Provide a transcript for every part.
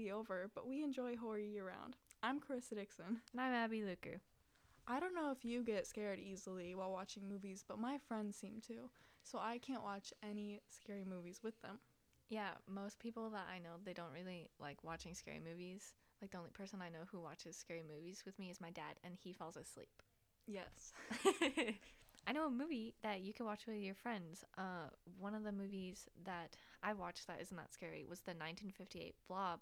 be over, but we enjoy horror year round. I'm Carissa Dixon. And I'm Abbie Luker. I don't know if you get scared easily while watching movies, but my friends seem to. So I can't watch any scary movies with them. Yeah, most people that I know, they don't really like watching scary movies. Like the only person I know who watches scary movies with me is my dad, and he falls asleep. Yes. I know a movie that you can watch with your friends. Uh, one of the movies that I watched that isn't that scary was the 1958 Blob,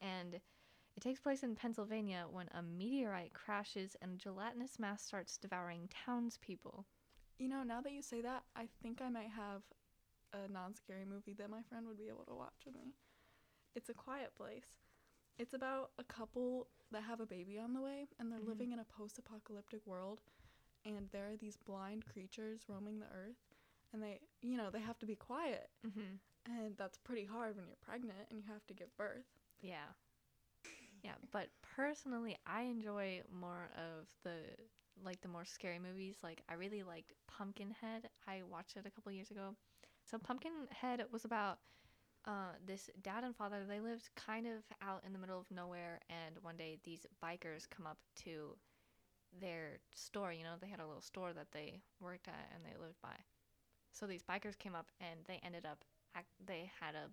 and it takes place in Pennsylvania when a meteorite crashes and a gelatinous mass starts devouring townspeople. You know, now that you say that, I think I might have a non scary movie that my friend would be able to watch with me. It's A Quiet Place. It's about a couple that have a baby on the way and they're Mhm. living in a post apocalyptic world and there are these blind creatures roaming the earth and they, you know, they have to be quiet. Mm-hmm. And that's pretty hard when you're pregnant and you have to give birth. Yeah. Yeah, but personally, I enjoy more of the like the more scary movies. Like I really liked Pumpkinhead. I watched it a couple years ago. So Pumpkinhead was about uh, this dad and father. They lived kind of out in the middle of nowhere, and one day these bikers come up to their store. You know, they had a little store that they worked at and they lived by. So these bikers came up and they ended up they had a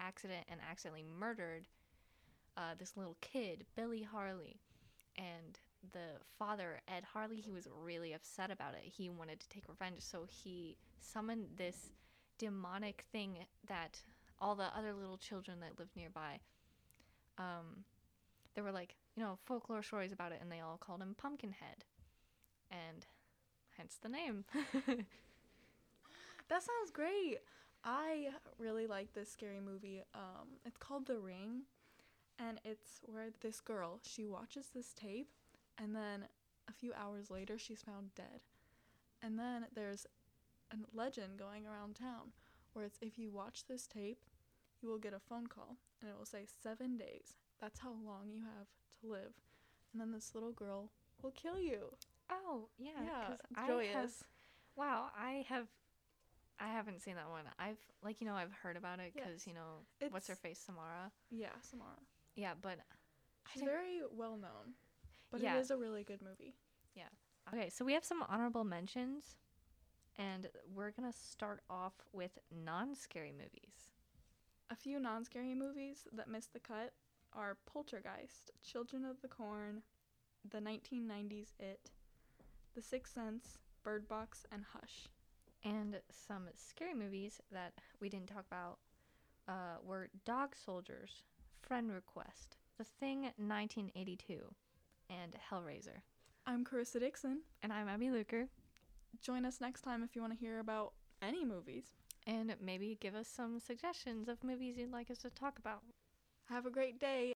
accident and accidentally murdered uh, this little kid, Billy Harley. And the father, Ed Harley, he was really upset about it. He wanted to take revenge, so he summoned this demonic thing that all the other little children that lived nearby, um, there were like, you know, folklore stories about it, and they all called him Pumpkinhead. And hence the name. That sounds great. I really like this scary movie. Um, it's called The Ring, and it's where this girl she watches this tape, and then a few hours later she's found dead, and then there's a legend going around town where it's if you watch this tape, you will get a phone call, and it will say seven days. That's how long you have to live, and then this little girl will kill you. oh, yeah. Yeah, I joyous. have- wow, I have. I haven't seen that one. I've like you know I've heard about it because Yes. you know It's- what's her face Samara. Yeah, Samara. Yeah, but I She's very well known, but Yeah. it is a really good movie. Yeah. Okay, so we have some honorable mentions, and we're gonna start off with non-scary movies. A few non scary movies that missed the cut are Poltergeist, Children of the Corn, the 1990s It, The Sixth Sense, Bird Box, and Hush. And some scary movies that we didn't talk about uh, were Dog Soldiers, Friend Request, The Thing 1982, and Hellraiser. I'm Carissa Dixon. And I'm Abbie Luker. Join us next time if you want to hear about any movies. And maybe give us some suggestions of movies you'd like us to talk about. Have a great day